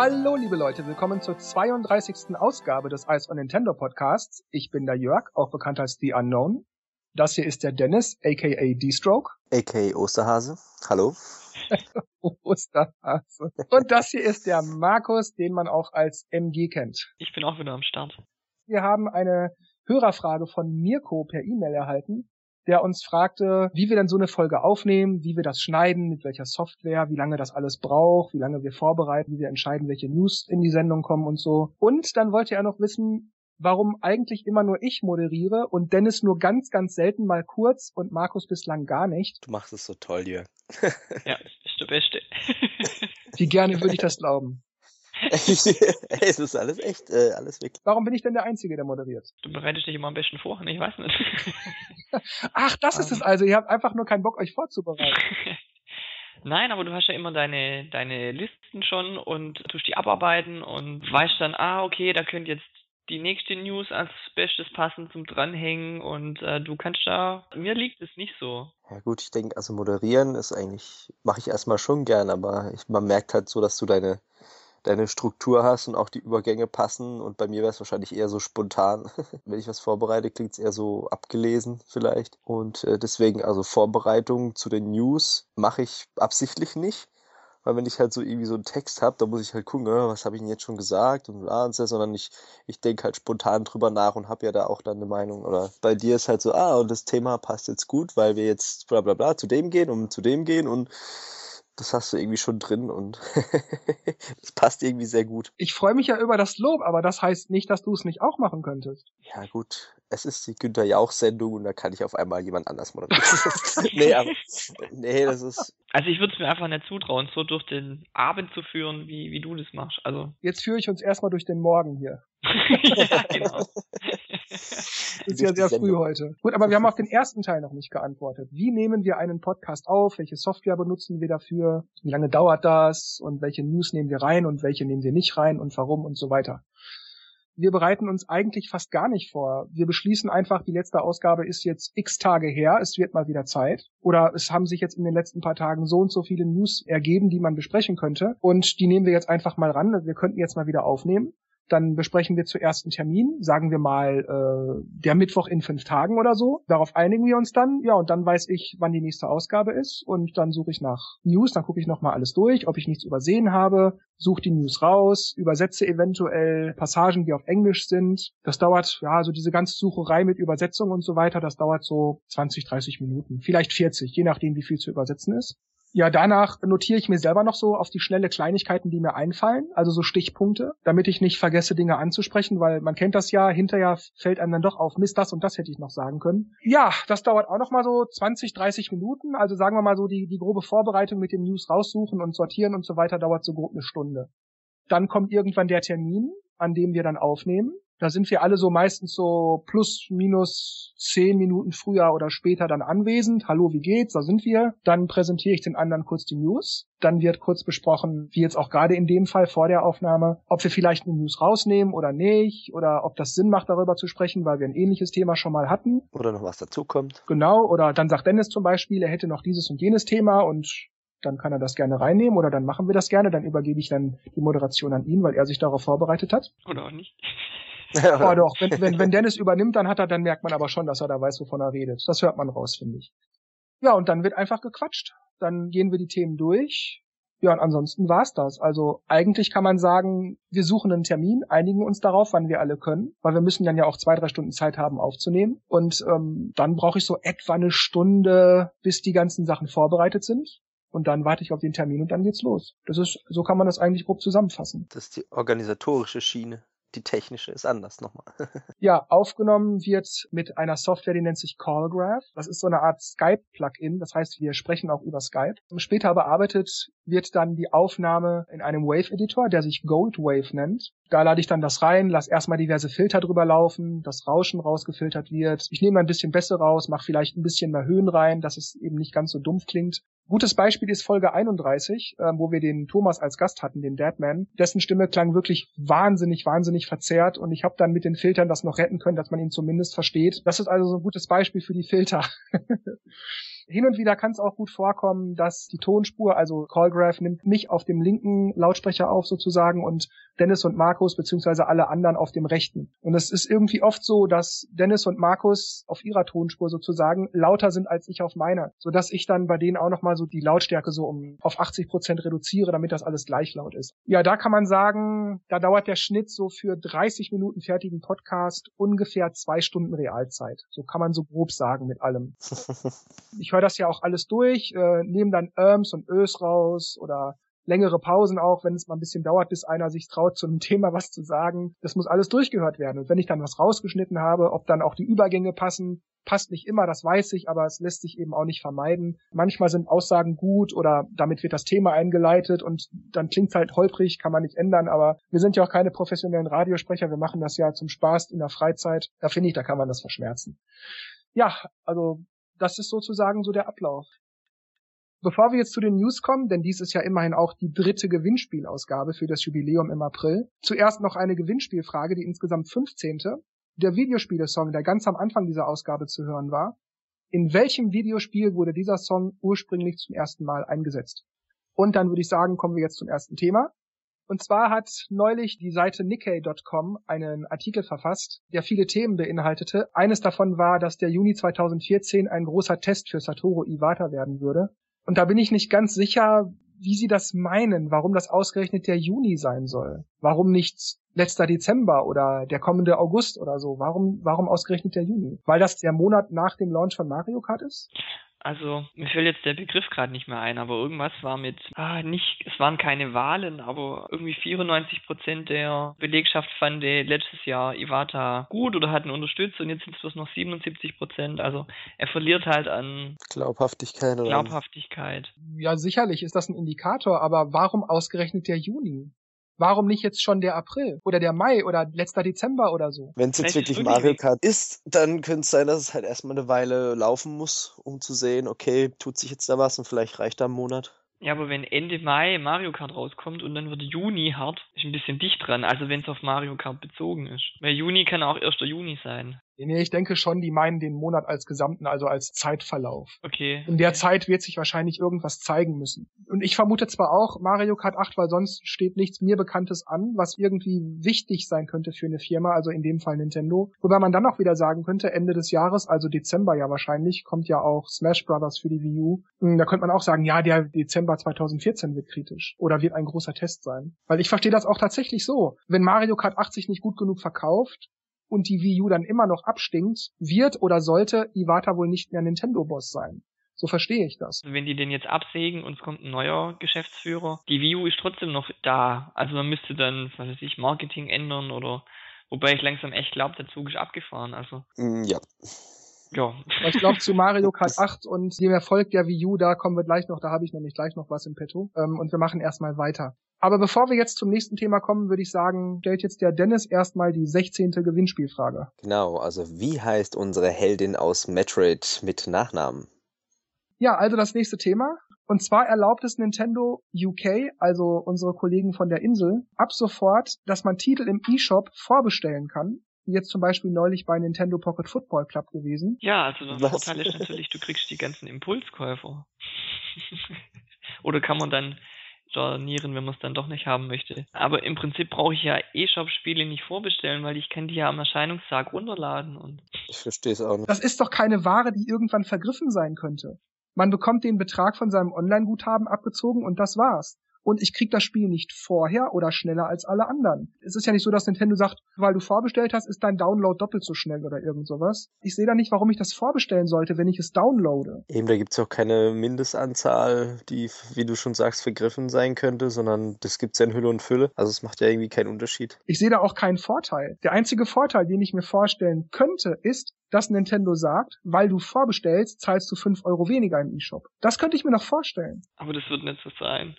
Hallo, liebe Leute, willkommen zur 32. Ausgabe des Ice on Nintendo Podcasts. Ich bin der Jörg, auch bekannt als The Unknown. Das hier ist der Dennis, aka D-Stroke. A.k.a. Osterhase. Hallo. Osterhase. Und das hier ist der Markus, den man auch als MG kennt. Ich bin auch wieder am Start. Wir haben eine Hörerfrage von Mirko per E-Mail erhalten, der uns fragte, wie wir denn so eine Folge aufnehmen, wie wir das schneiden, mit welcher Software, wie lange das alles braucht, wie lange wir vorbereiten, wie wir entscheiden, welche News in die Sendung kommen und so. Und dann wollte er noch wissen, warum eigentlich immer nur ich moderiere und Dennis nur ganz, ganz selten mal kurz und Markus bislang gar nicht. Du machst es so toll, Jörg. ja, bist der Beste. Wie gerne würde ich das glauben. es ist alles echt, äh, alles wirklich. Warum bin ich denn der Einzige, der moderiert? Du bereitest dich immer am besten vor, ich weiß nicht. Ach, das ist es also. Ihr habt einfach nur keinen Bock, euch vorzubereiten. Nein, aber du hast ja immer deine, deine Listen schon und tust die abarbeiten und weißt dann, ah, okay, da könnte jetzt die nächste News als Bestes passen zum Dranhängen und äh, du kannst da, mir liegt es nicht so. Ja gut, ich denke, also moderieren ist eigentlich, mache ich erstmal schon gern, aber ich, man merkt halt so, dass du deine deine Struktur hast und auch die Übergänge passen. Und bei mir wäre es wahrscheinlich eher so spontan. Wenn ich was vorbereite, klingt es eher so abgelesen vielleicht. Und äh, deswegen, also Vorbereitung zu den News mache ich absichtlich nicht. Weil wenn ich halt so irgendwie so einen Text habe, da muss ich halt gucken, äh, was habe ich denn jetzt schon gesagt und bla und so, sondern ich, ich denke halt spontan drüber nach und habe ja da auch dann eine Meinung. Oder bei dir ist halt so, ah, und das Thema passt jetzt gut, weil wir jetzt bla bla bla zu dem gehen und zu dem gehen und das hast du irgendwie schon drin und das passt irgendwie sehr gut. Ich freue mich ja über das Lob, aber das heißt nicht, dass du es nicht auch machen könntest. Ja gut, es ist die Günther Jauch-Sendung und da kann ich auf einmal jemand anders moderieren. nee, aber nee, das ist. Also ich würde es mir einfach nicht zutrauen, so durch den Abend zu führen, wie, wie du das machst. Also. Jetzt führe ich uns erstmal durch den Morgen hier. ja, genau. ist ja sehr früh heute. Gut, aber wir haben auf den ersten Teil noch nicht geantwortet. Wie nehmen wir einen Podcast auf? Welche Software benutzen wir dafür? Wie lange dauert das? Und welche News nehmen wir rein und welche nehmen wir nicht rein und warum und so weiter? wir bereiten uns eigentlich fast gar nicht vor. Wir beschließen einfach, die letzte Ausgabe ist jetzt x Tage her, es wird mal wieder Zeit. Oder es haben sich jetzt in den letzten paar Tagen so und so viele News ergeben, die man besprechen könnte. Und die nehmen wir jetzt einfach mal ran. Wir könnten jetzt mal wieder aufnehmen. Dann besprechen wir zuerst einen Termin, sagen wir mal äh, der Mittwoch in fünf Tagen oder so. Darauf einigen wir uns dann. Ja, und dann weiß ich, wann die nächste Ausgabe ist. Und dann suche ich nach News, dann gucke ich nochmal alles durch, ob ich nichts übersehen habe, suche die News raus, übersetze eventuell Passagen, die auf Englisch sind. Das dauert, ja, so diese ganze Sucherei mit Übersetzung und so weiter, das dauert so 20, 30 Minuten, vielleicht 40, je nachdem, wie viel zu übersetzen ist. Ja, danach notiere ich mir selber noch so auf die schnelle Kleinigkeiten, die mir einfallen, also so Stichpunkte, damit ich nicht vergesse, Dinge anzusprechen, weil man kennt das ja, hinterher fällt einem dann doch auf, Mist, das und das hätte ich noch sagen können. Ja, das dauert auch noch mal so 20, 30 Minuten, also sagen wir mal so die, die grobe Vorbereitung mit den News raussuchen und sortieren und so weiter dauert so grob eine Stunde. Dann kommt irgendwann der Termin, an dem wir dann aufnehmen. Da sind wir alle so meistens so plus minus zehn Minuten früher oder später dann anwesend. Hallo, wie geht's? Da sind wir. Dann präsentiere ich den anderen kurz die News. Dann wird kurz besprochen, wie jetzt auch gerade in dem Fall vor der Aufnahme, ob wir vielleicht eine News rausnehmen oder nicht oder ob das Sinn macht, darüber zu sprechen, weil wir ein ähnliches Thema schon mal hatten. Oder noch was dazukommt. Genau. Oder dann sagt Dennis zum Beispiel, er hätte noch dieses und jenes Thema und dann kann er das gerne reinnehmen oder dann machen wir das gerne. Dann übergebe ich dann die Moderation an ihn, weil er sich darauf vorbereitet hat. Oder auch nicht. oh doch, wenn, wenn, wenn Dennis übernimmt, dann hat er, dann merkt man aber schon, dass er da weiß, wovon er redet. Das hört man raus, finde ich. Ja, und dann wird einfach gequatscht. Dann gehen wir die Themen durch. Ja, und ansonsten war's das. Also eigentlich kann man sagen, wir suchen einen Termin, einigen uns darauf, wann wir alle können, weil wir müssen dann ja auch zwei, drei Stunden Zeit haben aufzunehmen. Und ähm, dann brauche ich so etwa eine Stunde, bis die ganzen Sachen vorbereitet sind. Und dann warte ich auf den Termin und dann geht's los. Das ist, so kann man das eigentlich grob zusammenfassen. Das ist die organisatorische Schiene die technische ist anders nochmal. ja, aufgenommen wird mit einer Software, die nennt sich Callgraph. Das ist so eine Art Skype-Plugin. Das heißt, wir sprechen auch über Skype. Später bearbeitet wird dann die Aufnahme in einem Wave-Editor, der sich Goldwave nennt. Da lade ich dann das rein, lass erstmal diverse Filter drüber laufen, das Rauschen rausgefiltert wird. Ich nehme ein bisschen besser raus, mache vielleicht ein bisschen mehr Höhen rein, dass es eben nicht ganz so dumpf klingt. Gutes Beispiel ist Folge 31, äh, wo wir den Thomas als Gast hatten, den Deadman. Dessen Stimme klang wirklich wahnsinnig, wahnsinnig verzerrt und ich habe dann mit den Filtern das noch retten können, dass man ihn zumindest versteht. Das ist also so ein gutes Beispiel für die Filter. Hin und wieder kann es auch gut vorkommen, dass die Tonspur, also Callgraph nimmt mich auf dem linken Lautsprecher auf sozusagen und Dennis und Markus beziehungsweise alle anderen auf dem rechten. Und es ist irgendwie oft so, dass Dennis und Markus auf ihrer Tonspur sozusagen lauter sind als ich auf meiner, sodass ich dann bei denen auch nochmal so die Lautstärke so um auf 80 Prozent reduziere, damit das alles gleich laut ist. Ja, da kann man sagen, da dauert der Schnitt so für 30 Minuten fertigen Podcast ungefähr zwei Stunden Realzeit. So kann man so grob sagen mit allem. Ich höre das ja auch alles durch, äh, nehme dann Irms und Ös raus oder längere Pausen auch, wenn es mal ein bisschen dauert, bis einer sich traut, zu einem Thema was zu sagen. Das muss alles durchgehört werden. Und wenn ich dann was rausgeschnitten habe, ob dann auch die Übergänge passen, passt nicht immer, das weiß ich, aber es lässt sich eben auch nicht vermeiden. Manchmal sind Aussagen gut oder damit wird das Thema eingeleitet und dann klingt es halt holprig, kann man nicht ändern, aber wir sind ja auch keine professionellen Radiosprecher, wir machen das ja zum Spaß in der Freizeit. Da finde ich, da kann man das verschmerzen. Ja, also das ist sozusagen so der Ablauf. Bevor wir jetzt zu den News kommen, denn dies ist ja immerhin auch die dritte Gewinnspielausgabe für das Jubiläum im April, zuerst noch eine Gewinnspielfrage, die insgesamt 15. Der Videospielesong, der ganz am Anfang dieser Ausgabe zu hören war. In welchem Videospiel wurde dieser Song ursprünglich zum ersten Mal eingesetzt? Und dann würde ich sagen, kommen wir jetzt zum ersten Thema. Und zwar hat neulich die Seite Nikkei.com einen Artikel verfasst, der viele Themen beinhaltete. Eines davon war, dass der Juni 2014 ein großer Test für Satoru Iwata werden würde. Und da bin ich nicht ganz sicher, wie sie das meinen, warum das ausgerechnet der Juni sein soll. Warum nicht letzter Dezember oder der kommende August oder so? Warum, warum ausgerechnet der Juni? Weil das der Monat nach dem Launch von Mario Kart ist? Also, mir fällt jetzt der Begriff gerade nicht mehr ein, aber irgendwas war mit, ah, nicht, es waren keine Wahlen, aber irgendwie 94 Prozent der Belegschaft fand letztes Jahr Iwata gut oder hatten unterstützt und jetzt sind es bloß noch 77 Prozent. Also, er verliert halt an Glaubhaftigkeit. Oder Glaubhaftigkeit. Ja, sicherlich ist das ein Indikator, aber warum ausgerechnet der Juni? Warum nicht jetzt schon der April oder der Mai oder letzter Dezember oder so? Wenn es jetzt wirklich Mario Kart ist, dann könnte es sein, dass es halt erstmal eine Weile laufen muss, um zu sehen, okay, tut sich jetzt da was und vielleicht reicht da ein Monat. Ja, aber wenn Ende Mai Mario Kart rauskommt und dann wird Juni hart, ist ein bisschen dicht dran, also wenn es auf Mario Kart bezogen ist. Weil Juni kann auch 1. Juni sein. Nee, ich denke schon, die meinen den Monat als Gesamten, also als Zeitverlauf. Okay. In der Zeit wird sich wahrscheinlich irgendwas zeigen müssen. Und ich vermute zwar auch Mario Kart 8, weil sonst steht nichts mir Bekanntes an, was irgendwie wichtig sein könnte für eine Firma, also in dem Fall Nintendo. Wobei man dann auch wieder sagen könnte, Ende des Jahres, also Dezember ja wahrscheinlich, kommt ja auch Smash Brothers für die Wii U. Hm, da könnte man auch sagen, ja, der Dezember 2014 wird kritisch oder wird ein großer Test sein. Weil ich verstehe das auch tatsächlich so. Wenn Mario Kart 8 sich nicht gut genug verkauft, und die Wii U dann immer noch abstinkt, wird oder sollte Iwata wohl nicht mehr Nintendo-Boss sein. So verstehe ich das. Wenn die den jetzt absägen und es kommt ein neuer Geschäftsführer, die Wii U ist trotzdem noch da. Also man müsste dann, was weiß ich, Marketing ändern oder wobei ich langsam echt glaube, der Zug ist abgefahren. Also. Mm, ja. Ich glaube zu Mario Kart 8 und dem Erfolg der Wii U, da kommen wir gleich noch, da habe ich nämlich gleich noch was im Petto. Ähm, und wir machen erstmal weiter. Aber bevor wir jetzt zum nächsten Thema kommen, würde ich sagen, stellt jetzt der Dennis erstmal die 16. Gewinnspielfrage. Genau, also wie heißt unsere Heldin aus Metroid mit Nachnamen? Ja, also das nächste Thema. Und zwar erlaubt es Nintendo UK, also unsere Kollegen von der Insel, ab sofort, dass man Titel im eShop vorbestellen kann. Wie jetzt zum Beispiel neulich bei Nintendo Pocket Football Club gewesen. Ja, also der Vorteil ist natürlich, du kriegst die ganzen Impulskäufer. Oder kann man dann stornieren, wenn man es dann doch nicht haben möchte. Aber im Prinzip brauche ich ja E-Shop-Spiele nicht vorbestellen, weil ich kann die ja am Erscheinungstag runterladen. Und ich verstehe es auch nicht. Das ist doch keine Ware, die irgendwann vergriffen sein könnte. Man bekommt den Betrag von seinem Online-Guthaben abgezogen und das war's und ich krieg das Spiel nicht vorher oder schneller als alle anderen. Es ist ja nicht so, dass Nintendo sagt, weil du vorbestellt hast, ist dein Download doppelt so schnell oder irgend sowas. Ich sehe da nicht, warum ich das vorbestellen sollte, wenn ich es downloade. Eben, da gibt's auch keine Mindestanzahl, die, wie du schon sagst, vergriffen sein könnte, sondern das gibt's ja in Hülle und Fülle. Also es macht ja irgendwie keinen Unterschied. Ich sehe da auch keinen Vorteil. Der einzige Vorteil, den ich mir vorstellen könnte, ist, dass Nintendo sagt, weil du vorbestellst, zahlst du fünf Euro weniger im eShop. Das könnte ich mir noch vorstellen. Aber das wird nicht so sein.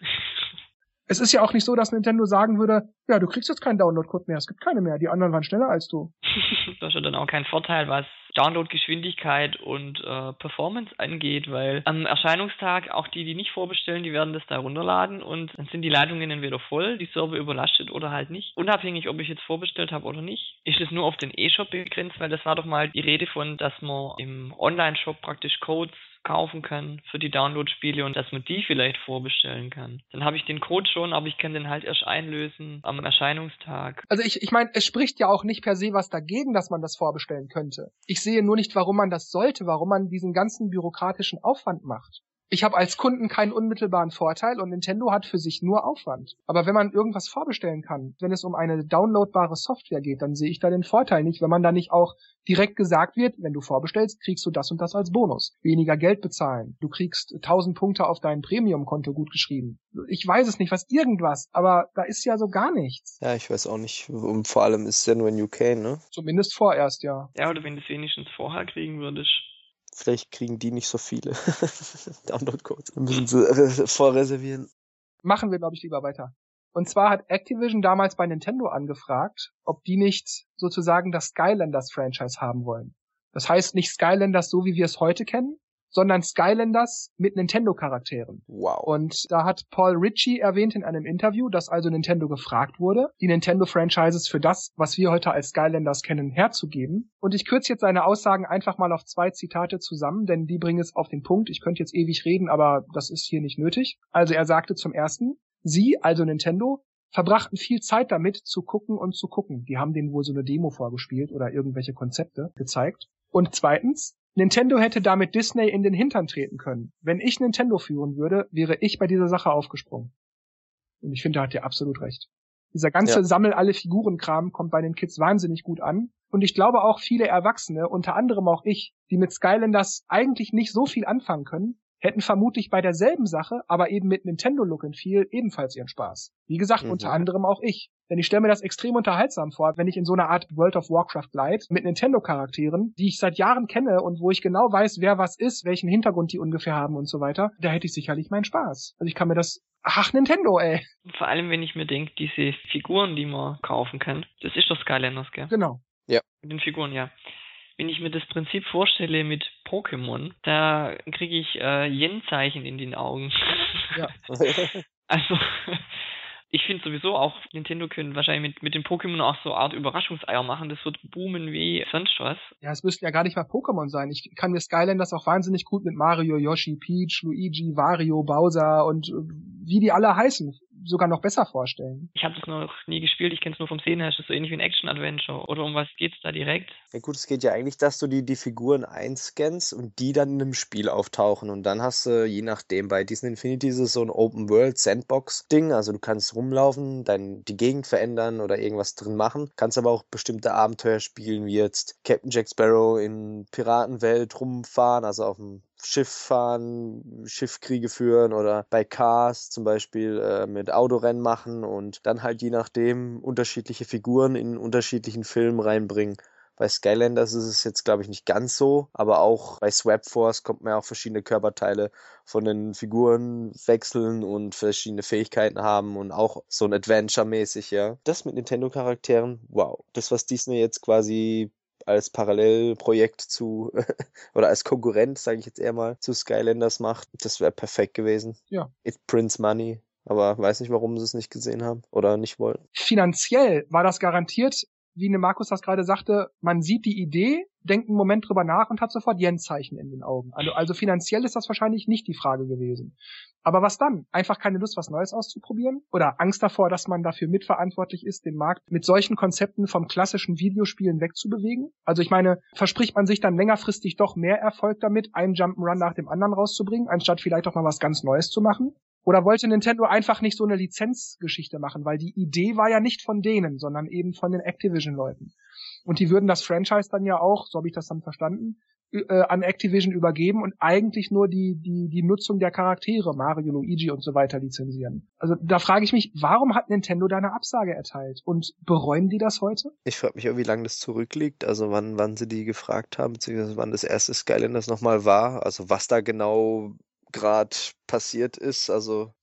Es ist ja auch nicht so, dass Nintendo sagen würde, ja, du kriegst jetzt keinen Download-Code mehr, es gibt keine mehr, die anderen waren schneller als du. das ist ja dann auch kein Vorteil, was Downloadgeschwindigkeit und äh, Performance angeht, weil am Erscheinungstag auch die, die nicht vorbestellen, die werden das da runterladen und dann sind die Leitungen entweder voll, die Server überlastet oder halt nicht. Unabhängig, ob ich jetzt vorbestellt habe oder nicht, ist es nur auf den E-Shop begrenzt, weil das war doch mal die Rede von, dass man im Online-Shop praktisch Codes kaufen kann für die Download-Spiele und dass man die vielleicht vorbestellen kann. Dann habe ich den Code schon, aber ich kann den halt erst einlösen am Erscheinungstag. Also ich, ich meine, es spricht ja auch nicht per se was dagegen, dass man das vorbestellen könnte. Ich sehe nur nicht, warum man das sollte, warum man diesen ganzen bürokratischen Aufwand macht ich habe als Kunden keinen unmittelbaren Vorteil und Nintendo hat für sich nur Aufwand. Aber wenn man irgendwas vorbestellen kann, wenn es um eine downloadbare Software geht, dann sehe ich da den Vorteil nicht, wenn man da nicht auch direkt gesagt wird, wenn du vorbestellst, kriegst du das und das als Bonus. Weniger Geld bezahlen. Du kriegst 1000 Punkte auf dein Premium-Konto gut geschrieben. Ich weiß es nicht, was irgendwas, aber da ist ja so gar nichts. Ja, ich weiß auch nicht. Und vor allem ist es ja nur in UK, ne? Zumindest vorerst, ja. Ja, oder wenn du es wenigstens vorher kriegen würdest. Vielleicht kriegen die nicht so viele Download-Codes. Müssen sie vorreservieren. Machen wir, glaube ich, lieber weiter. Und zwar hat Activision damals bei Nintendo angefragt, ob die nicht sozusagen das Skylanders-Franchise haben wollen. Das heißt nicht Skylanders so, wie wir es heute kennen, sondern Skylanders mit Nintendo-Charakteren. Wow. Und da hat Paul Ritchie erwähnt in einem Interview, dass also Nintendo gefragt wurde, die Nintendo-Franchises für das, was wir heute als Skylanders kennen, herzugeben. Und ich kürze jetzt seine Aussagen einfach mal auf zwei Zitate zusammen, denn die bringen es auf den Punkt. Ich könnte jetzt ewig reden, aber das ist hier nicht nötig. Also er sagte zum ersten, Sie, also Nintendo, verbrachten viel Zeit damit, zu gucken und zu gucken. Die haben denen wohl so eine Demo vorgespielt oder irgendwelche Konzepte gezeigt. Und zweitens, Nintendo hätte damit Disney in den Hintern treten können. Wenn ich Nintendo führen würde, wäre ich bei dieser Sache aufgesprungen. Und ich finde, da hat er absolut recht. Dieser ganze ja. Sammel alle Figurenkram kommt bei den Kids wahnsinnig gut an. Und ich glaube auch viele Erwachsene, unter anderem auch ich, die mit Skylanders eigentlich nicht so viel anfangen können, hätten vermutlich bei derselben Sache, aber eben mit Nintendo Look and Feel ebenfalls ihren Spaß. Wie gesagt, mhm. unter anderem auch ich. Denn ich stelle mir das extrem unterhaltsam vor, wenn ich in so einer Art World of Warcraft Light mit Nintendo-Charakteren, die ich seit Jahren kenne und wo ich genau weiß, wer was ist, welchen Hintergrund die ungefähr haben und so weiter, da hätte ich sicherlich meinen Spaß. Also ich kann mir das Ach, Nintendo, ey. Vor allem, wenn ich mir denke, diese Figuren, die man kaufen kann, das ist doch Skylanders, gell? Genau. Ja. Mit den Figuren, ja wenn ich mir das Prinzip vorstelle mit Pokémon, da kriege ich äh, Yen-Zeichen in den Augen. Ja. also, ich finde sowieso auch, Nintendo können wahrscheinlich mit, mit den Pokémon auch so eine Art Überraschungseier machen. Das wird boomen wie sonst was. Ja, es müssten ja gar nicht mal Pokémon sein. Ich kann mir Skylanders auch wahnsinnig gut mit Mario, Yoshi, Peach, Luigi, Wario, Bowser und äh, wie die alle heißen sogar noch besser vorstellen. Ich habe das noch nie gespielt, ich kenne es nur vom Sehen her, ist so ähnlich wie ein Action-Adventure. Oder um was geht's da direkt? Ja gut, es geht ja eigentlich, dass du die, die Figuren einscannst und die dann in einem Spiel auftauchen. Und dann hast du, je nachdem, bei Disney Infinity ist es so ein Open-World-Sandbox-Ding. Also du kannst rumlaufen, dein, die Gegend verändern oder irgendwas drin machen. Kannst aber auch bestimmte Abenteuer spielen, wie jetzt Captain Jack Sparrow in Piratenwelt rumfahren, also auf dem Schiff fahren, Schiffkriege führen oder bei Cars zum Beispiel äh, mit Autorennen machen und dann halt je nachdem unterschiedliche Figuren in unterschiedlichen Filmen reinbringen. Bei Skylanders ist es jetzt, glaube ich, nicht ganz so, aber auch bei Swap Force kommt man ja auch verschiedene Körperteile von den Figuren wechseln und verschiedene Fähigkeiten haben und auch so ein Adventure-mäßig, ja. Das mit Nintendo-Charakteren, wow. Das, was Disney jetzt quasi als Parallelprojekt zu oder als Konkurrent, sage ich jetzt eher mal, zu Skylanders macht, das wäre perfekt gewesen. Ja. It prints money. Aber weiß nicht, warum sie es nicht gesehen haben oder nicht wollen. Finanziell war das garantiert wie ne Markus das gerade sagte, man sieht die Idee, denkt einen Moment drüber nach und hat sofort Yen-Zeichen in den Augen. Also, also finanziell ist das wahrscheinlich nicht die Frage gewesen. Aber was dann? Einfach keine Lust, was Neues auszuprobieren? Oder Angst davor, dass man dafür mitverantwortlich ist, den Markt mit solchen Konzepten vom klassischen Videospielen wegzubewegen? Also ich meine, verspricht man sich dann längerfristig doch mehr Erfolg damit, einen Jump'n'Run nach dem anderen rauszubringen, anstatt vielleicht auch mal was ganz Neues zu machen? Oder wollte Nintendo einfach nicht so eine Lizenzgeschichte machen, weil die Idee war ja nicht von denen, sondern eben von den Activision-Leuten. Und die würden das Franchise dann ja auch, so habe ich das dann verstanden, äh, an Activision übergeben und eigentlich nur die, die, die Nutzung der Charaktere, Mario, Luigi und so weiter lizenzieren. Also da frage ich mich, warum hat Nintendo da eine Absage erteilt? Und bereuen die das heute? Ich frage mich auch, wie lange das zurückliegt, also wann, wann sie die gefragt haben, beziehungsweise wann das erste Skylanders nochmal war, also was da genau gerade passiert ist. Also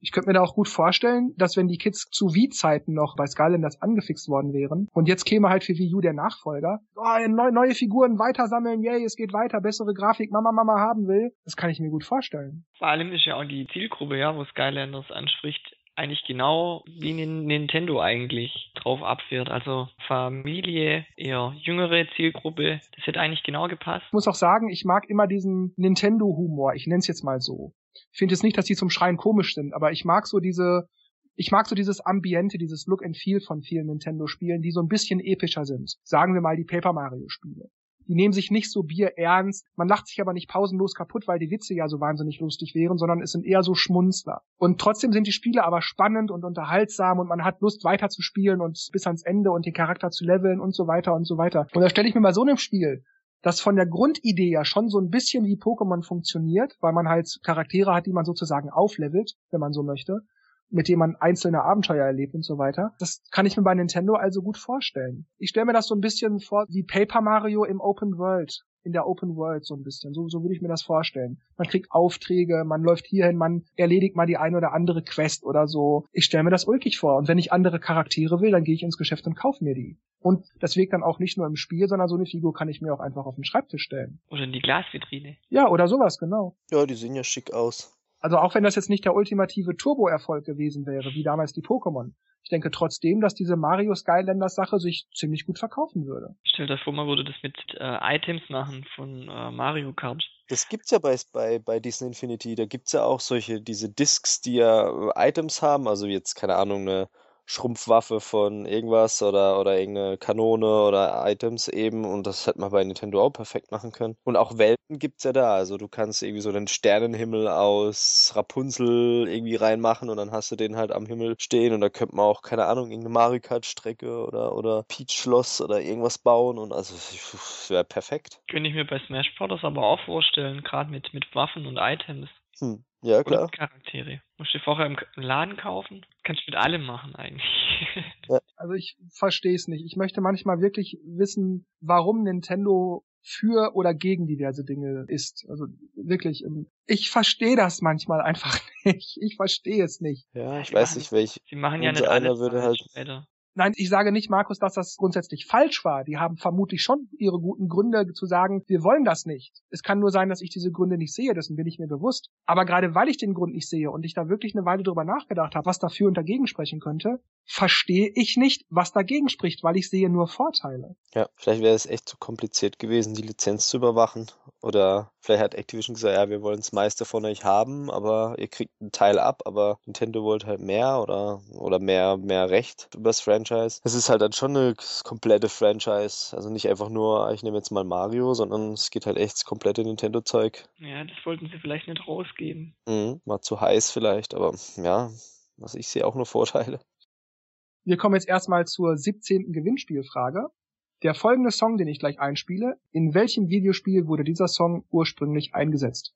Ich könnte mir da auch gut vorstellen, dass wenn die Kids zu Wii-Zeiten noch bei Skylanders angefixt worden wären und jetzt käme halt für Wii U der Nachfolger, oh, neue, neue Figuren weitersammeln, yay, es geht weiter, bessere Grafik, Mama, Mama haben will, das kann ich mir gut vorstellen. Vor allem ist ja auch die Zielgruppe, ja, wo Skylanders anspricht, eigentlich genau wie Nintendo eigentlich drauf abfährt. Also Familie, eher jüngere Zielgruppe. Das hätte eigentlich genau gepasst. Ich muss auch sagen, ich mag immer diesen Nintendo-Humor. Ich nenne es jetzt mal so. Ich finde jetzt nicht, dass die zum Schreien komisch sind, aber ich mag so diese, ich mag so dieses Ambiente, dieses Look and Feel von vielen Nintendo-Spielen, die so ein bisschen epischer sind. Sagen wir mal die Paper Mario-Spiele. Die nehmen sich nicht so Bier ernst. Man lacht sich aber nicht pausenlos kaputt, weil die Witze ja so wahnsinnig lustig wären, sondern es sind eher so Schmunzler. Und trotzdem sind die Spiele aber spannend und unterhaltsam und man hat Lust weiterzuspielen und bis ans Ende und den Charakter zu leveln und so weiter und so weiter. Und da stelle ich mir mal so einem Spiel das von der Grundidee ja schon so ein bisschen wie Pokémon funktioniert, weil man halt Charaktere hat, die man sozusagen auflevelt, wenn man so möchte mit dem man einzelne Abenteuer erlebt und so weiter. Das kann ich mir bei Nintendo also gut vorstellen. Ich stelle mir das so ein bisschen vor wie Paper Mario im Open World in der Open World so ein bisschen. So, so würde ich mir das vorstellen. Man kriegt Aufträge, man läuft hierhin, man erledigt mal die eine oder andere Quest oder so. Ich stelle mir das ulkig vor. Und wenn ich andere Charaktere will, dann gehe ich ins Geschäft und kaufe mir die. Und das wirkt dann auch nicht nur im Spiel, sondern so eine Figur kann ich mir auch einfach auf den Schreibtisch stellen. Oder in die Glasvitrine. Ja, oder sowas, genau. Ja, die sehen ja schick aus. Also auch wenn das jetzt nicht der ultimative Turbo-Erfolg gewesen wäre, wie damals die Pokémon. Ich denke trotzdem, dass diese Mario Skylanders Sache sich ziemlich gut verkaufen würde. Stell dir vor, man würde das mit äh, Items machen von äh, Mario Kart. Das gibt's ja bei, bei, bei Disney Infinity. Da gibt's ja auch solche, diese Discs, die ja äh, Items haben. Also jetzt, keine Ahnung, eine Schrumpfwaffe von irgendwas oder, oder irgendeine Kanone oder Items eben und das hätte man bei Nintendo auch perfekt machen können. Und auch Welten gibt's ja da, also du kannst irgendwie so einen Sternenhimmel aus Rapunzel irgendwie reinmachen und dann hast du den halt am Himmel stehen und da könnte man auch, keine Ahnung, irgendeine Mario Kart Strecke oder, oder Peach Schloss oder irgendwas bauen und also wäre perfekt. Könnte ich mir bei Smash Bros. aber auch vorstellen, gerade mit, mit Waffen und Items. Hm. Ja, klar. Und Charaktere. Musst du vorher im Laden kaufen? Kannst mit allem machen eigentlich. Ja. Also ich verstehe es nicht. Ich möchte manchmal wirklich wissen, warum Nintendo für oder gegen diverse Dinge ist. Also wirklich, ähm, ich verstehe das manchmal einfach nicht. Ich verstehe es nicht. Ja, ich weiß nicht, welch. Sie machen ja nicht alles würde halt Nein, ich sage nicht, Markus, dass das grundsätzlich falsch war. Die haben vermutlich schon ihre guten Gründe zu sagen, wir wollen das nicht. Es kann nur sein, dass ich diese Gründe nicht sehe, dessen bin ich mir bewusst. Aber gerade weil ich den Grund nicht sehe und ich da wirklich eine Weile drüber nachgedacht habe, was dafür und dagegen sprechen könnte, verstehe ich nicht, was dagegen spricht, weil ich sehe nur Vorteile. Ja, vielleicht wäre es echt zu kompliziert gewesen, die Lizenz zu überwachen. Oder vielleicht hat Activision gesagt, ja, wir wollen das meiste von euch haben, aber ihr kriegt einen Teil ab, aber Nintendo wollte halt mehr oder, oder mehr, mehr Recht über das Franchise. Franchise. Es ist halt dann schon eine komplette Franchise. Also nicht einfach nur, ich nehme jetzt mal Mario, sondern es geht halt echt das komplette Nintendo-Zeug. Ja, das wollten sie vielleicht nicht rausgeben. Mhm, mal zu heiß vielleicht, aber ja, also ich sehe auch nur Vorteile. Wir kommen jetzt erstmal zur 17. Gewinnspielfrage. Der folgende Song, den ich gleich einspiele, in welchem Videospiel wurde dieser Song ursprünglich eingesetzt?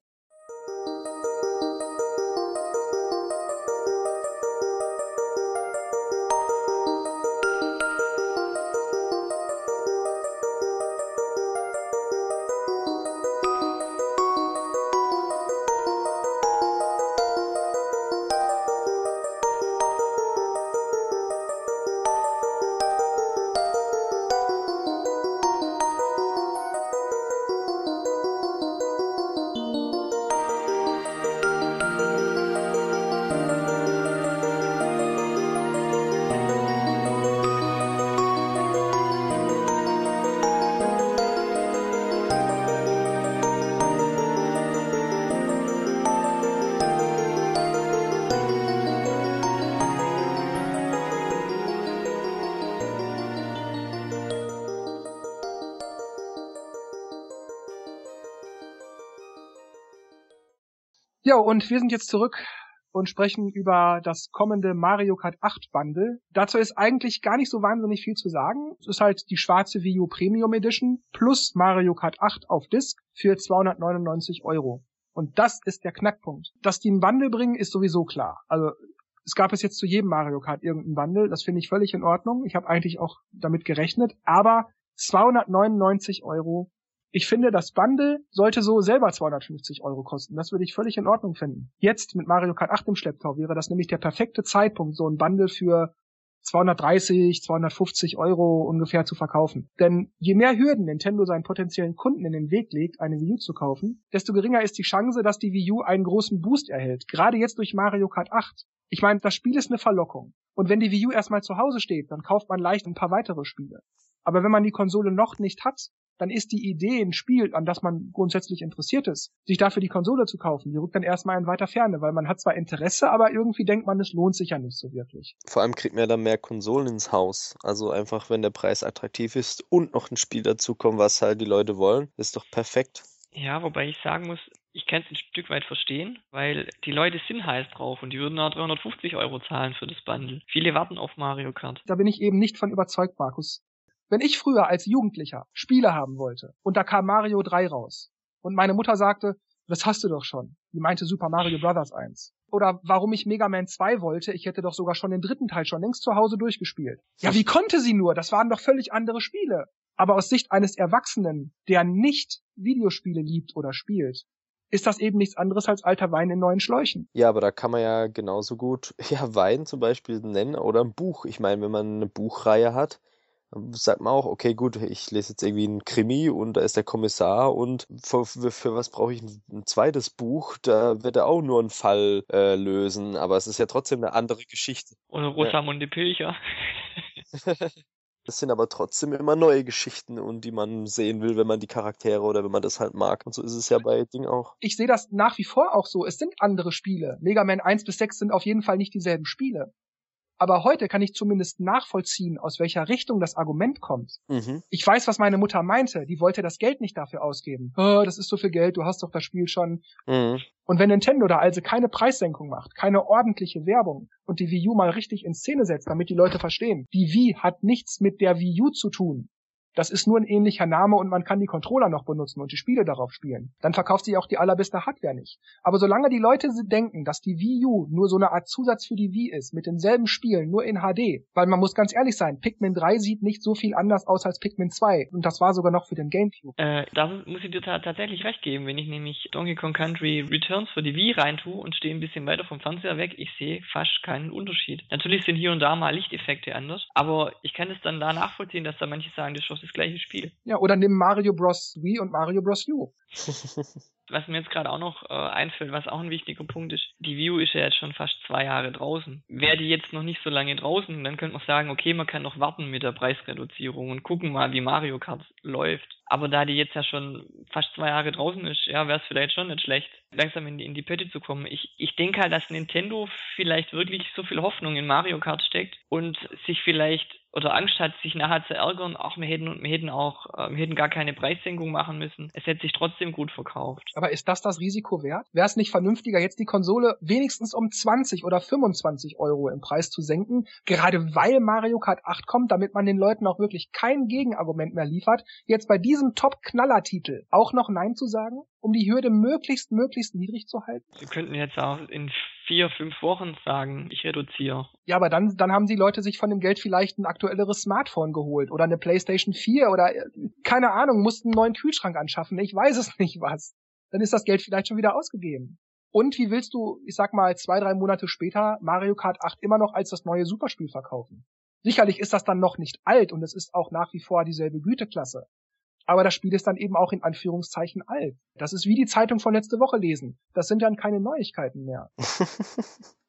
Ja, und wir sind jetzt zurück und sprechen über das kommende Mario Kart 8 Bundle. Dazu ist eigentlich gar nicht so wahnsinnig viel zu sagen. Es ist halt die schwarze Wii U Premium Edition plus Mario Kart 8 auf Disc für 299 Euro. Und das ist der Knackpunkt. Dass die einen Bundle bringen, ist sowieso klar. Also es gab es jetzt zu jedem Mario Kart irgendeinen Bundle. Das finde ich völlig in Ordnung. Ich habe eigentlich auch damit gerechnet. Aber 299 Euro Ich finde, das Bundle sollte so selber 250 Euro kosten. Das würde ich völlig in Ordnung finden. Jetzt mit Mario Kart 8 im Schlepptau wäre das nämlich der perfekte Zeitpunkt, so ein Bundle für 230, 250 Euro ungefähr zu verkaufen. Denn je mehr Hürden Nintendo seinen potenziellen Kunden in den Weg legt, eine Wii U zu kaufen, desto geringer ist die Chance, dass die Wii U einen großen Boost erhält. Gerade jetzt durch Mario Kart 8. Ich meine, das Spiel ist eine Verlockung. Und wenn die Wii U erstmal zu Hause steht, dann kauft man leicht ein paar weitere Spiele. Aber wenn man die Konsole noch nicht hat, dann ist die Idee, ein Spiel, an das man grundsätzlich interessiert ist, sich dafür die Konsole zu kaufen, die rückt dann erstmal in weiter Ferne, weil man hat zwar Interesse, aber irgendwie denkt man, es lohnt sich ja nicht so wirklich. Vor allem kriegt man ja dann mehr Konsolen ins Haus. Also einfach, wenn der Preis attraktiv ist und noch ein Spiel dazukommt, was halt die Leute wollen, ist doch perfekt. Ja, wobei ich sagen muss, ich kann es ein Stück weit verstehen, weil die Leute sind heiß drauf und die würden auch 350 Euro zahlen für das Bundle. Viele warten auf Mario Kart. Da bin ich eben nicht von überzeugt, Markus. Wenn ich früher als Jugendlicher Spiele haben wollte und da kam Mario 3 raus und meine Mutter sagte, das hast du doch schon. Die meinte Super Mario Bros. 1. Oder warum ich Mega Man 2 wollte, ich hätte doch sogar schon den dritten Teil schon längst zu Hause durchgespielt. Ja, wie konnte sie nur? Das waren doch völlig andere Spiele. Aber aus Sicht eines Erwachsenen, der nicht Videospiele liebt oder spielt, ist das eben nichts anderes als alter Wein in neuen Schläuchen. Ja, aber da kann man ja genauso gut ja, Wein zum Beispiel nennen oder ein Buch. Ich meine, wenn man eine Buchreihe hat, sagt man auch, okay, gut, ich lese jetzt irgendwie einen Krimi und da ist der Kommissar und für, für was brauche ich ein, ein, zweites Buch? Da wird er auch nur einen Fall äh, lösen, aber es ist ja trotzdem eine andere Geschichte. Oder Rosamunde ja. Pilcher. Das sind aber trotzdem immer neue Geschichten und die man sehen will, wenn man die Charaktere oder wenn man das halt mag. Und so ist es ja bei Ding auch. Ich sehe das nach wie vor auch so. Es sind andere Spiele. Mega Man 1 bis 6 sind auf jeden Fall nicht dieselben Spiele. Aber heute kann ich zumindest nachvollziehen, aus welcher Richtung das Argument kommt. Mhm. Ich weiß, was meine Mutter meinte. Die wollte das Geld nicht dafür ausgeben. Oh, das ist so viel Geld, du hast doch das Spiel schon. Mhm. Und wenn Nintendo da also keine Preissenkung macht, keine ordentliche Werbung und die Wii U mal richtig in Szene setzt, damit die Leute verstehen, die Wii hat nichts mit der Wii U zu tun. Das ist nur ein ähnlicher Name und man kann die Controller noch benutzen und die Spiele darauf spielen. Dann verkauft sie auch die allerbeste Hardware nicht. Aber solange die Leute denken, dass die Wii U nur so eine Art Zusatz für die Wii ist, mit denselben Spielen, nur in HD, weil man muss ganz ehrlich sein, Pikmin 3 sieht nicht so viel anders aus als Pikmin 2 und das war sogar noch für den Gamecube. Äh, da muss ich dir tatsächlich recht geben, wenn ich nämlich Donkey Kong Country Returns für die Wii reintue und stehe ein bisschen weiter vom Fernseher weg, ich sehe fast keinen Unterschied. Natürlich sind hier und da mal Lichteffekte anders, aber ich kann es dann da nachvollziehen, dass da manche sagen, das ist das gleiche Spiel. Ja, oder nimm Mario Bros. Wii und Mario Bros. U. was mir jetzt gerade auch noch äh, einfällt, was auch ein wichtiger Punkt ist, die View ist ja jetzt schon fast zwei Jahre draußen. Wäre die jetzt noch nicht so lange draußen, dann könnte man sagen, okay, man kann noch warten mit der Preisreduzierung und gucken mal, wie Mario Kart läuft. Aber da die jetzt ja schon fast zwei Jahre draußen ist, ja, wäre es vielleicht schon nicht schlecht, langsam in die, in die Pötte zu kommen. Ich, ich denke halt, dass Nintendo vielleicht wirklich so viel Hoffnung in Mario Kart steckt und sich vielleicht oder Angst hat, sich nachher zu ärgern, auch wir hätten, wir hätten auch, äh, wir hätten gar keine Preissenkung machen müssen. Es hätte sich trotzdem gut verkauft. Aber ist das das Risiko wert? Wäre es nicht vernünftiger, jetzt die Konsole wenigstens um 20 oder 25 Euro im Preis zu senken, gerade weil Mario Kart 8 kommt, damit man den Leuten auch wirklich kein Gegenargument mehr liefert, jetzt bei diesem Top-Knaller-Titel auch noch Nein zu sagen, um die Hürde möglichst, möglichst niedrig zu halten? Wir könnten jetzt auch in vier, fünf Wochen sagen, ich reduziere. Ja, aber dann, dann haben die Leute sich von dem Geld vielleicht ein aktuelleres Smartphone geholt oder eine PlayStation 4 oder äh, keine Ahnung, mussten einen neuen Kühlschrank anschaffen. Ich weiß es nicht was. Dann ist das Geld vielleicht schon wieder ausgegeben. Und wie willst du, ich sag mal, zwei, drei Monate später Mario Kart 8 immer noch als das neue Superspiel verkaufen? Sicherlich ist das dann noch nicht alt und es ist auch nach wie vor dieselbe Güteklasse aber das Spiel ist dann eben auch in Anführungszeichen alt. Das ist wie die Zeitung von letzte Woche lesen. Das sind dann keine Neuigkeiten mehr.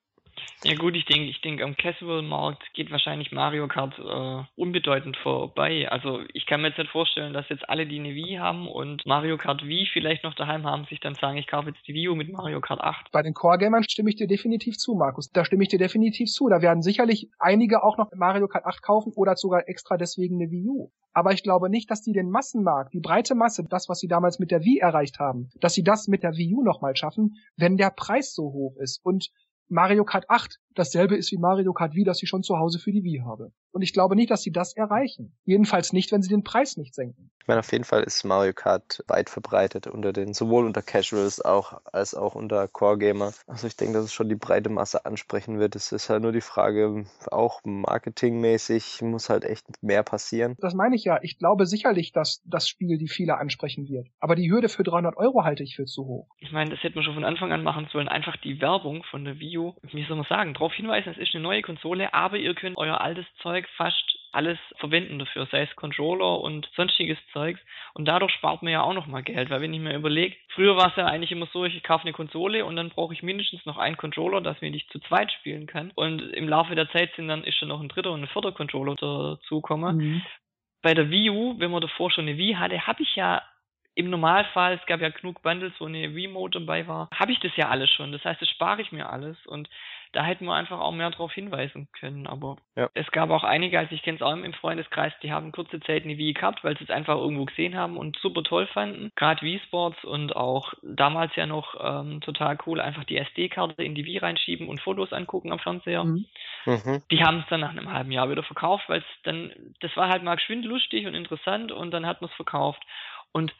Ja gut, ich denke, ich denke, am Casual-Markt geht wahrscheinlich Mario Kart äh, unbedeutend vorbei. Also ich kann mir jetzt nicht vorstellen, dass jetzt alle, die eine Wii haben und Mario Kart Wii vielleicht noch daheim haben, sich dann sagen, ich kaufe jetzt die Wii U mit Mario Kart 8. Bei den Core-Gamern stimme ich dir definitiv zu, Markus. Da stimme ich dir definitiv zu. Da werden sicherlich einige auch noch Mario Kart 8 kaufen oder sogar extra deswegen eine Wii U. Aber ich glaube nicht, dass die den Massenmarkt, die breite Masse, das, was sie damals mit der Wii erreicht haben, dass sie das mit der Wii U nochmal schaffen, wenn der Preis so hoch ist. Und Mario Kart 8 dasselbe ist wie Mario Kart Wii, das ich schon zu Hause für die Wii habe. Und ich glaube nicht, dass sie das erreichen. Jedenfalls nicht, wenn sie den Preis nicht senken. Ich meine, auf jeden Fall ist Mario Kart weit verbreitet unter den, sowohl unter Casuals auch, als auch unter Core-Gamer. Also ich denke, dass es schon die breite Masse ansprechen wird. Es ist halt nur die Frage, auch marketingmäßig muss halt echt mehr passieren. Das meine ich ja. Ich glaube sicherlich, dass das Spiel die viele ansprechen wird. Aber die Hürde für 300 Euro halte ich für zu hoch. Ich meine, das hätte man schon von Anfang an machen sollen. Einfach die Werbung von der Wii U, wie soll man sagen, darauf hinweisen, es ist eine neue Konsole, aber ihr könnt euer altes Zeug fast alles verwenden dafür, sei es Controller und sonstiges Zeugs. Und dadurch spart man ja auch nochmal Geld, weil wenn ich mir überlege, früher war es ja eigentlich immer so, ich kaufe eine Konsole und dann brauche ich mindestens noch einen Controller, dass ich zu zweit spielen kann. Und im Laufe der Zeit sind dann ist schon noch ein dritter und ein vierter Controller dazugekommen. Mhm. Bei der Wii U, wenn man davor schon eine Wii hatte, habe ich ja im Normalfall, es gab ja genug Bundles, wo eine Remote dabei war, habe ich das ja alles schon. Das heißt, das spare ich mir alles und da hätten wir einfach auch mehr darauf hinweisen können. Aber ja. es gab auch einige, also ich kenne es auch im Freundeskreis, die haben kurze Zeit eine Wii gehabt, weil sie es einfach irgendwo gesehen haben und super toll fanden. Gerade Wii Sports und auch damals ja noch ähm, total cool, einfach die SD-Karte in die Wii reinschieben und Fotos angucken am Fernseher. Mhm. Mhm. Die haben es dann nach einem halben Jahr wieder verkauft, weil es dann, das war halt mal geschwind lustig und interessant und dann hat man es verkauft. Und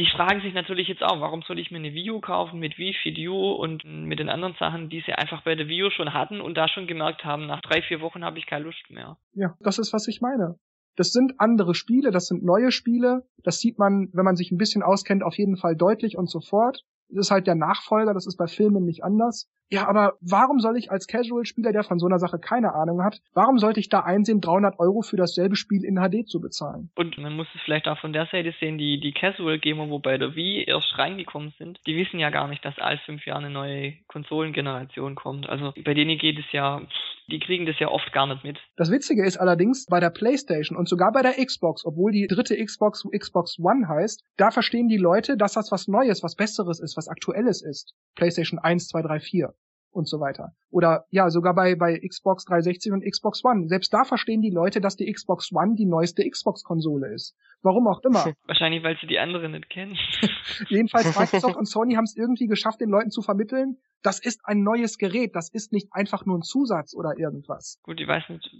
die fragen sich natürlich jetzt auch, warum soll ich mir eine View kaufen mit Wii Fit und mit den anderen Sachen, die sie einfach bei der View schon hatten und da schon gemerkt haben, nach drei, vier Wochen habe ich keine Lust mehr. Ja, das ist, was ich meine. Das sind andere Spiele, das sind neue Spiele. Das sieht man, wenn man sich ein bisschen auskennt, auf jeden Fall deutlich und sofort. Das ist halt der Nachfolger, das ist bei Filmen nicht anders. Ja, aber warum soll ich als Casual-Spieler, der von so einer Sache keine Ahnung hat, warum sollte ich da einsehen, 300 Euro für dasselbe Spiel in HD zu bezahlen? Und man muss es vielleicht auch von der Seite sehen, die, die Casual-Gamer, wo bei der Wii erst reingekommen sind, die wissen ja gar nicht, dass all fünf Jahre eine neue Konsolengeneration kommt. Also bei denen geht es ja, die kriegen das ja oft gar nicht mit. Das Witzige ist allerdings, bei der PlayStation und sogar bei der Xbox, obwohl die dritte Xbox Xbox One heißt, da verstehen die Leute, dass das was Neues, was Besseres ist, was Aktuelles ist. PlayStation 1, 2, 3, 4 und so weiter. Oder ja, sogar bei, bei Xbox 360 und Xbox One. Selbst da verstehen die Leute, dass die Xbox One die neueste Xbox-Konsole ist. Warum auch immer. Wahrscheinlich, weil sie die andere nicht kennen. Jedenfalls Microsoft und Sony haben es irgendwie geschafft, den Leuten zu vermitteln, das ist ein neues Gerät, das ist nicht einfach nur ein Zusatz oder irgendwas. Gut, ich weiß nicht,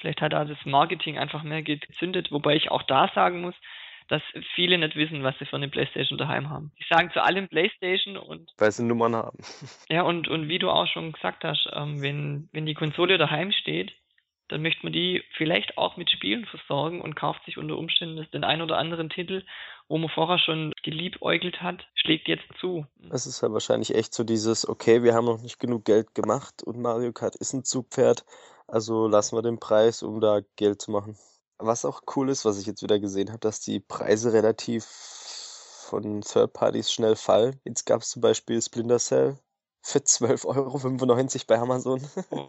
vielleicht hat da das Marketing einfach mehr gezündet, wobei ich auch da sagen muss, dass viele nicht wissen, was sie für eine Playstation daheim haben. Die sagen zu allem Playstation und. Weil sie Nummern haben. Ja, und, und wie du auch schon gesagt hast, ähm, wenn, wenn die Konsole daheim steht, dann möchte man die vielleicht auch mit Spielen versorgen und kauft sich unter Umständen den ein oder anderen Titel, wo man vorher schon geliebäugelt hat, schlägt jetzt zu. Es ist ja wahrscheinlich echt so dieses, okay, wir haben noch nicht genug Geld gemacht und Mario Kart ist ein Zugpferd, also lassen wir den Preis, um da Geld zu machen. Was auch cool ist, was ich jetzt wieder gesehen habe, dass die Preise relativ von Third Parties schnell fallen. Jetzt gab es zum Beispiel Splinter Cell für 12,95 Euro bei Amazon. Oh.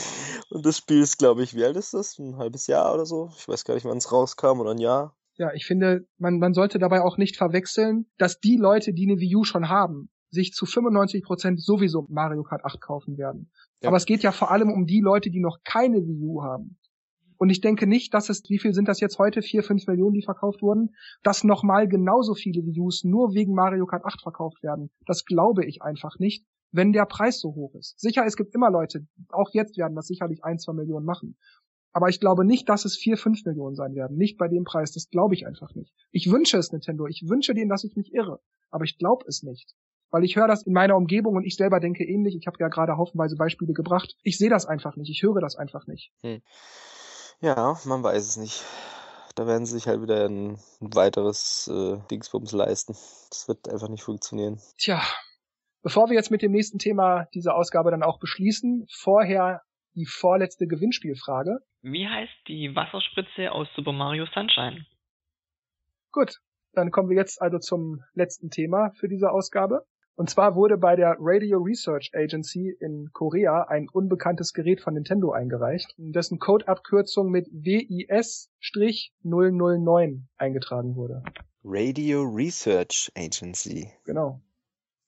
Und das Spiel ist, glaube ich, wie alt ist das? Ein halbes Jahr oder so? Ich weiß gar nicht, wann es rauskam oder ein Jahr. Ja, ich finde, man, man sollte dabei auch nicht verwechseln, dass die Leute, die eine Wii U schon haben, sich zu 95 Prozent sowieso Mario Kart 8 kaufen werden. Ja. Aber es geht ja vor allem um die Leute, die noch keine Wii U haben. Und ich denke nicht, dass es, wie viel sind das jetzt heute? Vier, fünf Millionen, die verkauft wurden? Dass nochmal genauso viele Views nur wegen Mario Kart 8 verkauft werden. Das glaube ich einfach nicht, wenn der Preis so hoch ist. Sicher, es gibt immer Leute, auch jetzt werden das sicherlich ein, zwei Millionen machen. Aber ich glaube nicht, dass es vier, fünf Millionen sein werden. Nicht bei dem Preis. Das glaube ich einfach nicht. Ich wünsche es Nintendo. Ich wünsche denen, dass ich mich irre. Aber ich glaube es nicht. Weil ich höre das in meiner Umgebung und ich selber denke ähnlich. Ich habe ja gerade haufenweise Beispiele gebracht. Ich sehe das einfach nicht. Ich höre das einfach nicht. Hm. Ja, man weiß es nicht. Da werden sie sich halt wieder ein weiteres äh, Dingsbums leisten. Das wird einfach nicht funktionieren. Tja, bevor wir jetzt mit dem nächsten Thema diese Ausgabe dann auch beschließen, vorher die vorletzte Gewinnspielfrage. Wie heißt die Wasserspritze aus Super Mario Sunshine? Gut, dann kommen wir jetzt also zum letzten Thema für diese Ausgabe. Und zwar wurde bei der Radio Research Agency in Korea ein unbekanntes Gerät von Nintendo eingereicht, dessen Codeabkürzung mit WIS-009 eingetragen wurde. Radio Research Agency. Genau.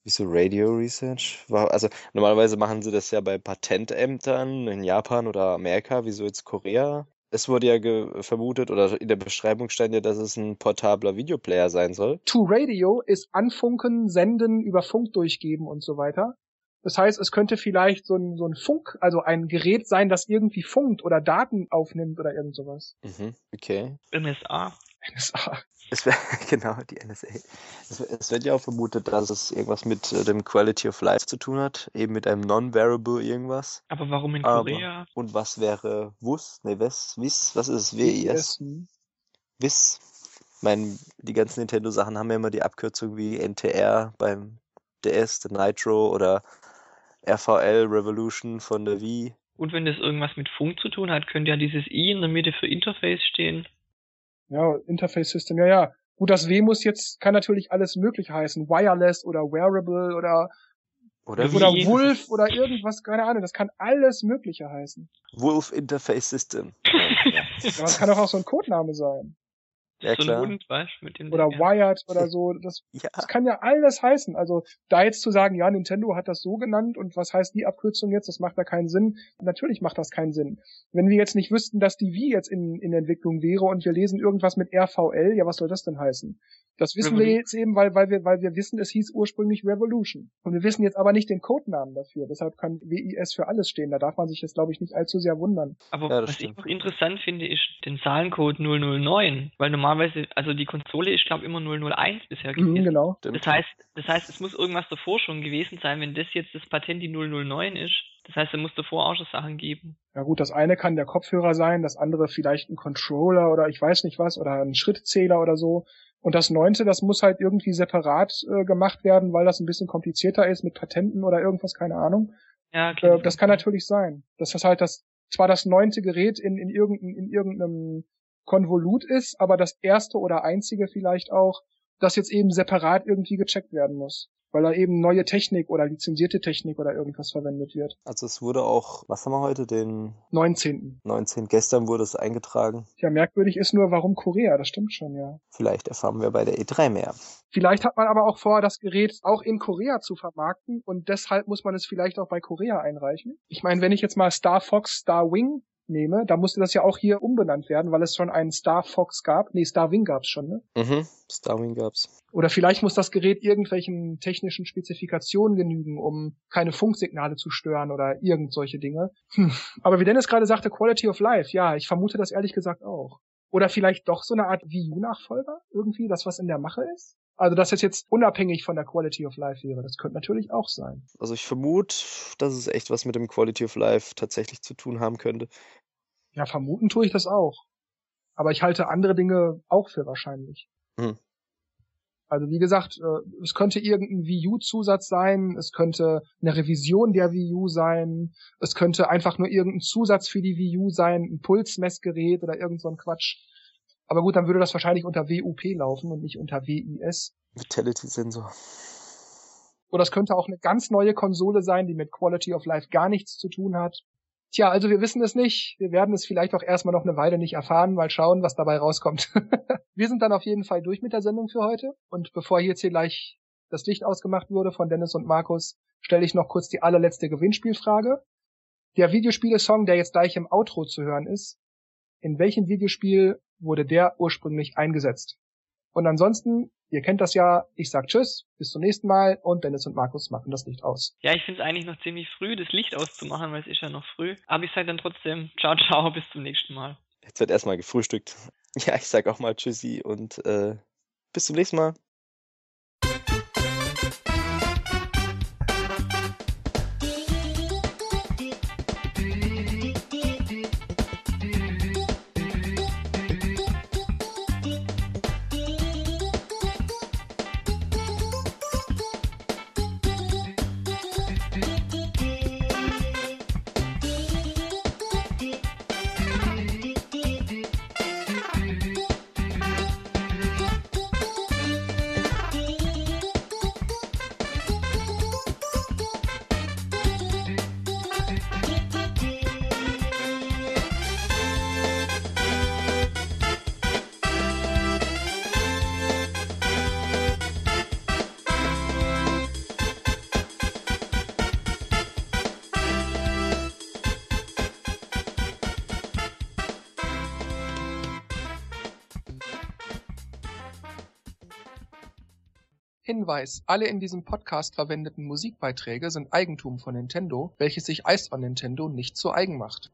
Wieso Radio Research? Also normalerweise machen sie das ja bei Patentämtern in Japan oder Amerika. Wieso jetzt Korea? Es wurde ja vermutet oder in der Beschreibung stand ja, dass es ein portabler Videoplayer sein soll. To Radio ist anfunken, senden, über Funk durchgeben und so weiter. Das heißt, es könnte vielleicht so ein, so ein Funk, also ein Gerät sein, das irgendwie funkt oder Daten aufnimmt oder irgend sowas. Mhm, okay. NSA. NSA. Es wäre, genau, die NSA. Es, wär- es wird ja auch vermutet, dass es irgendwas mit äh, dem Quality of Life zu tun hat, eben mit einem Non-Variable irgendwas. Aber warum in Aber- Korea? Und was wäre WUS? Ne, WES? WIS? Was ist es? WIS? WIS? Ich meine, die ganzen Nintendo-Sachen haben ja immer die Abkürzung wie NTR beim DS, der Nitro oder RVL Revolution von der Wii. Und wenn das irgendwas mit Funk zu tun hat, könnte ja dieses I in der Mitte für Interface stehen. Ja, Interface System, ja, ja. Gut, das W muss jetzt, kann natürlich alles mögliche heißen. Wireless oder Wearable oder, Oder oder. Wolf oder irgendwas, keine Ahnung. Das kann alles mögliche heißen. Wolf Interface System. Ja, Aber es kann doch auch so ein Codename sein. Ja, so klar. ein Hund, weißt mit dem Oder. Wired oder so. Das, ja. das kann ja alles heißen. Also da jetzt zu sagen, ja, Nintendo hat das so genannt und was heißt die Abkürzung jetzt, das macht da keinen Sinn. Natürlich macht das keinen Sinn. Wenn wir jetzt nicht wüssten, dass die Wii jetzt in, in Entwicklung wäre und wir lesen irgendwas mit RVL, ja, was soll das denn heißen? Das wissen wir Revolu- jetzt eben, weil, weil wir, weil wir wissen, es hieß ursprünglich Revolution. Und wir wissen jetzt aber nicht den Codenamen dafür. Deshalb kann WIS für alles stehen. Da darf man sich jetzt, glaube ich, nicht allzu sehr wundern. Aber Ja, was ich stimmt. noch interessant finde, ist den Zahlencode 009. Weil normalerweise, also die Konsole ist, glaube ich, immer 001 bisher Mhm, gewesen. genau. Stimmt. Das heißt, das heißt, es muss irgendwas davor schon gewesen sein, wenn das jetzt das Patent die 009 ist. Das heißt, es muss davor auch schon Sachen geben. Ja gut, das eine kann der Kopfhörer sein, das andere vielleicht ein Controller oder ich weiß nicht was oder ein Schrittzähler oder so. Und das neunte, das muss halt irgendwie separat äh, gemacht werden, weil das ein bisschen komplizierter ist mit Patenten oder irgendwas, keine Ahnung. Ja, okay. Äh, das kann natürlich sein. Dass das halt das, zwar das neunte Gerät in, in, irgendein, in irgendeinem Konvolut ist, aber das erste oder einzige vielleicht auch, das jetzt eben separat irgendwie gecheckt werden muss. Weil da eben neue Technik oder lizenzierte Technik oder irgendwas verwendet wird. Also es wurde auch, was haben wir heute, den 19. 19. Gestern wurde es eingetragen. Ja, merkwürdig ist nur, warum Korea, das stimmt schon, ja. Vielleicht erfahren wir bei der E3 mehr. Vielleicht hat man aber auch vor, das Gerät auch in Korea zu vermarkten und deshalb muss man es vielleicht auch bei Korea einreichen. Ich meine, wenn ich jetzt mal Star Fox, Star Wing nehme, da musste das ja auch hier umbenannt werden, weil es schon einen Star Fox gab. Nee, Star Wing gab's schon, ne? Mhm. Starwing gab's. Oder vielleicht muss das Gerät irgendwelchen technischen Spezifikationen genügen, um keine Funksignale zu stören oder irgend solche Dinge. Hm. Aber wie Dennis gerade sagte, Quality of Life, ja, ich vermute das ehrlich gesagt auch. Oder vielleicht doch so eine Art Wii U-Nachfolger? Irgendwie, das was in der Mache ist? Also, dass es jetzt unabhängig von der Quality of Life wäre, das könnte natürlich auch sein. Also ich vermute, dass es echt was mit dem Quality of Life tatsächlich zu tun haben könnte. Ja, vermuten tue ich das auch. Aber ich halte andere Dinge auch für wahrscheinlich. Hm. Also wie gesagt, äh, es könnte irgendein Wii U-Zusatz sein, es könnte eine Revision der Wii U sein, es könnte einfach nur irgendein Zusatz für die Wii U sein, ein Pulsmessgerät oder irgend so ein Quatsch. Aber gut, dann würde das wahrscheinlich unter WUP laufen und nicht unter WIS. Vitality Sensor. Oder es könnte auch eine ganz neue Konsole sein, die mit Quality of Life gar nichts zu tun hat. Tja, also wir wissen es nicht. Wir werden es vielleicht auch erstmal noch eine Weile nicht erfahren. Mal schauen, was dabei rauskommt. wir sind dann auf jeden Fall durch mit der Sendung für heute. Und bevor jetzt hier gleich das Licht ausgemacht wurde von Dennis und Markus, stelle ich noch kurz die allerletzte Gewinnspielfrage. Der Videospiele-Song, der jetzt gleich im Outro zu hören ist, in welchem Videospiel wurde der ursprünglich eingesetzt? Und ansonsten, ihr kennt das ja, ich sag Tschüss, bis zum nächsten Mal und Dennis und Markus machen das Licht aus. Ja, ich finde es eigentlich noch ziemlich früh, das Licht auszumachen, weil es ist ja noch früh. Aber ich sage dann trotzdem, ciao, ciao, bis zum nächsten Mal. Jetzt wird erstmal gefrühstückt. Ja, ich sag auch mal Tschüssi und äh, bis zum nächsten Mal. Hinweis, alle in diesem Podcast verwendeten Musikbeiträge sind Eigentum von Nintendo, welches sich Ice on Nintendo nicht zu eigen macht.